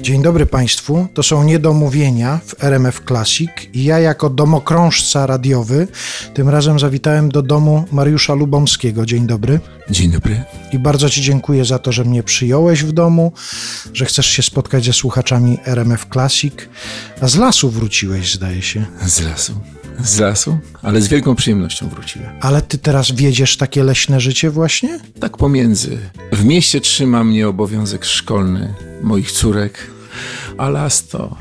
Dzień dobry Państwu. To są niedomówienia w RMF Classic i ja jako domokrążca radiowy tym razem zawitałem do domu Mariusza Lubomskiego. Dzień dobry. Dzień dobry. I bardzo Ci dziękuję za to, że mnie przyjąłeś w domu, że chcesz się spotkać ze słuchaczami RMF Classic. A z lasu wróciłeś, zdaje się. Z lasu. Z lasu, ale z wielką przyjemnością wróciłem. Ale Ty teraz wiedziesz takie leśne życie właśnie? Tak pomiędzy. W mieście trzyma mnie obowiązek szkolny moich córek, a las to,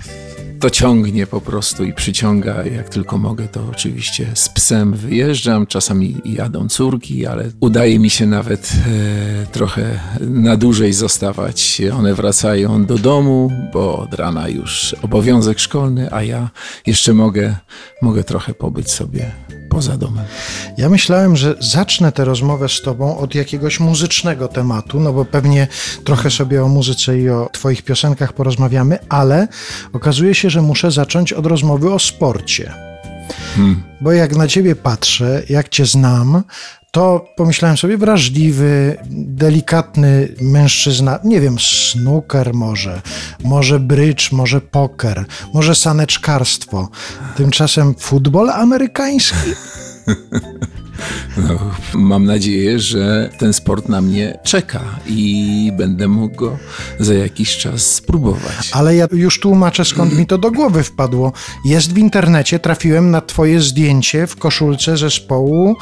to ciągnie po prostu i przyciąga. Jak tylko mogę, to oczywiście z psem wyjeżdżam. Czasami jadą córki, ale udaje mi się nawet e, trochę na dłużej zostawać. One wracają do domu, bo od rana już obowiązek szkolny, a ja jeszcze mogę, mogę trochę pobyć sobie poza domem. Ja myślałem, że zacznę tę rozmowę z Tobą od jakiegoś muzycznego tematu, no bo pewnie trochę sobie o muzyce i o Twoich piosenkach porozmawiamy, ale okazuje się, że muszę zacząć od rozmowy o sporcie. Bo jak na Ciebie patrzę, jak Cię znam, to pomyślałem sobie, wrażliwy, delikatny mężczyzna, nie wiem, snooker może, może brycz, może poker, może saneczkarstwo. Tymczasem futbol amerykański. No, mam nadzieję, że ten sport na mnie czeka i będę mógł go za jakiś czas spróbować. Ale ja już tłumaczę, skąd mi to do głowy wpadło. Jest w internecie, trafiłem na twoje zdjęcie w koszulce zespołu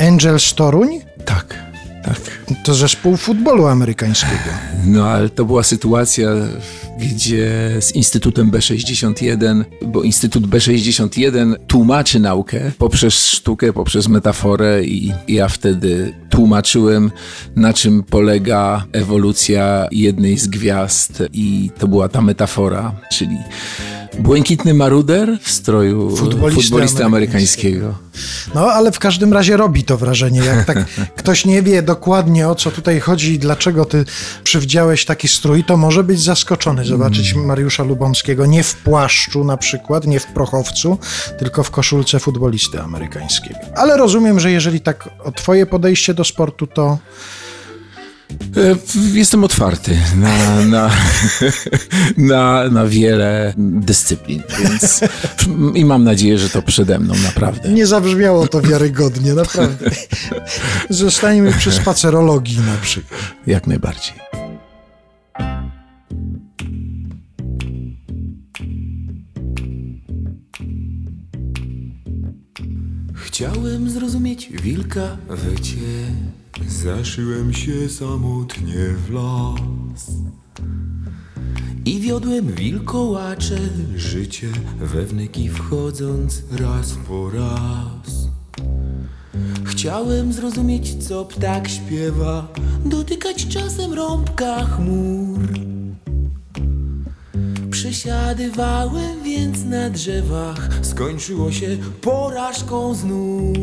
Angels Toruń. Tak, tak. To zespół futbolu amerykańskiego. No ale to była sytuacja, gdzie z Instytutem B61, bo Instytut B61 tłumaczy naukę poprzez sztukę, poprzez metaforę i ja wtedy tłumaczyłem, na czym polega ewolucja jednej z gwiazd i to była ta metafora, czyli błękitny maruder w stroju Futbolisty futbolisty amerykańskiego. No, ale w każdym razie robi to wrażenie. Jak tak ktoś nie wie dokładnie o co tutaj chodzi i dlaczego ty przywdziałeś taki strój, to może być zaskoczony zobaczyć Mariusza Lubomskiego nie w płaszczu na przykład, nie w prochowcu, tylko w koszulce futbolisty amerykańskiego. Ale rozumiem, że jeżeli tak o twoje podejście do sportu, to Jestem otwarty na, na, na, na wiele dyscyplin, więc i mam nadzieję, że to przede mną naprawdę. nie zabrzmiało to wiarygodnie, naprawdę. Zostańmy przy spacerologii na przykład. Jak najbardziej. Chciałem zrozumieć wilka wycie Zaszyłem się samotnie w las. I wiodłem wilkołacze życie We wnyki wchodząc raz po raz. Chciałem zrozumieć co ptak śpiewa Dotykać czasem rąbka chmur. Przesiadywałem więc na drzewach Skończyło się porażką znów.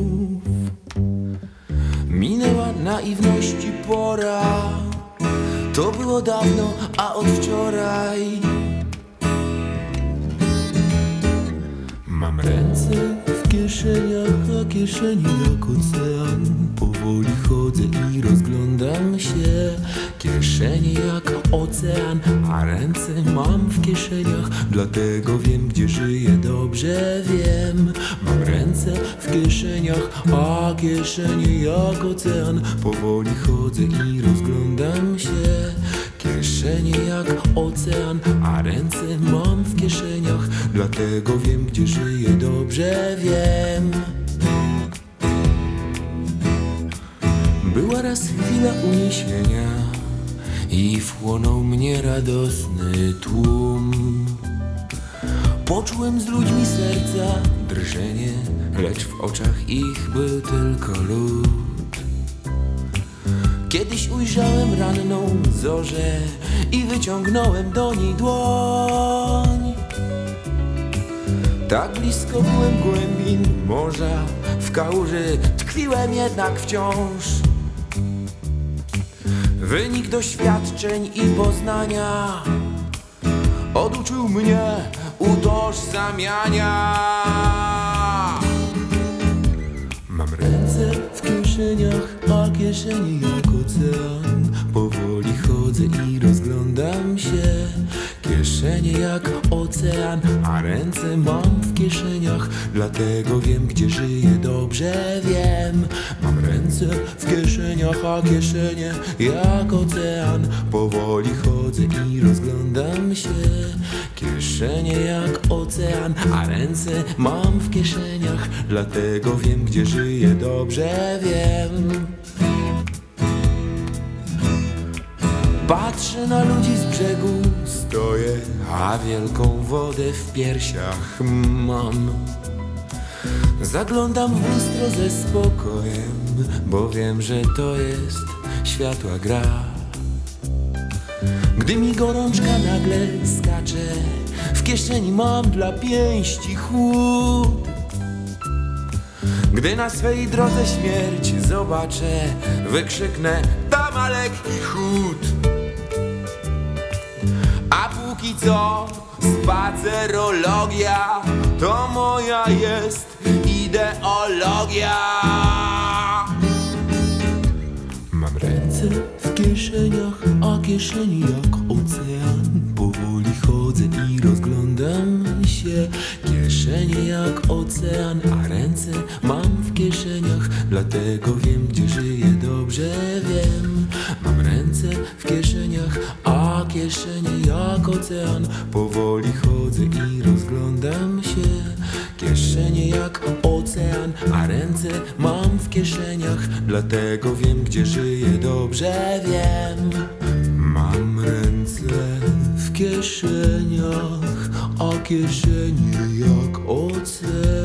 Minęła naiwności pora. To było dawno, a od wczoraj. Mam ręce w kieszeniach, a kieszeni jak ocean. Powoli chodzę i rozglądam się. Kieszenie jak ocean, a ręce mam w kieszeniach. Dlatego wiem, gdzie żyję, dobrze wiem. Mam w kieszeniach, a kieszenie jak ocean. Powoli chodzę i rozglądam się. Kieszenie jak ocean, a ręce mam w kieszeniach. Dlatego wiem, gdzie żyję, dobrze wiem. Była raz chwila uniesienia I wchłonął mnie radosny tłum Poczułem z ludźmi serca drżenie Lecz w oczach ich był tylko lód Kiedyś ujrzałem ranną zorzę i wyciągnąłem do niej dłoń. Tak blisko byłem głębin morza, w kałuży tkwiłem jednak wciąż. Wynik doświadczeń i poznania oduczył mnie utożsamiania. Mam ręce w kieszeniach, a kieszenie jak ocean Powoli chodzę i rozglądam się Kieszenie jak ocean, a ręce mam w kieszeniach Dlatego wiem, gdzie żyję, dobrze wiem. Mam ręce w kieszeniach, a kieszenie jak ocean. Powoli chodzę i rozglądam się. Kieszenie jak ocean, a ręce mam w kieszeniach Dlatego wiem, gdzie żyję, dobrze wiem Patrzę na ludzi z brzegu, stoję, a wielką wodę w piersiach mam. Zaglądam w lustro ze spokojem, bo wiem, że to jest światła gra. Gdy mi gorączka nagle skacze, w kieszeni mam dla pięści chłód. Gdy na swej drodze śmierć zobaczę, wykrzyknę dama lekki chód. A póki co spacerologia to moja jest ideologia. Mam ręce w kieszeniach, a kieszeni jak ocean. Powoli chodzę i rozglądam się. Kieszenie jak ocean, a ręce mam w kieszeniach. Dlatego wiem, gdzie żyję, dobrze wiem. Mam ręce w kieszeniach, a kieszenie jak ocean. Powoli chodzę i rozglądam się. Kieszenie jak ocean, a ręce mam w kieszeniach. Dlatego wiem, gdzie żyję, dobrze wiem. Mam ręce w kieszeniach, a kieszenie jak ocean.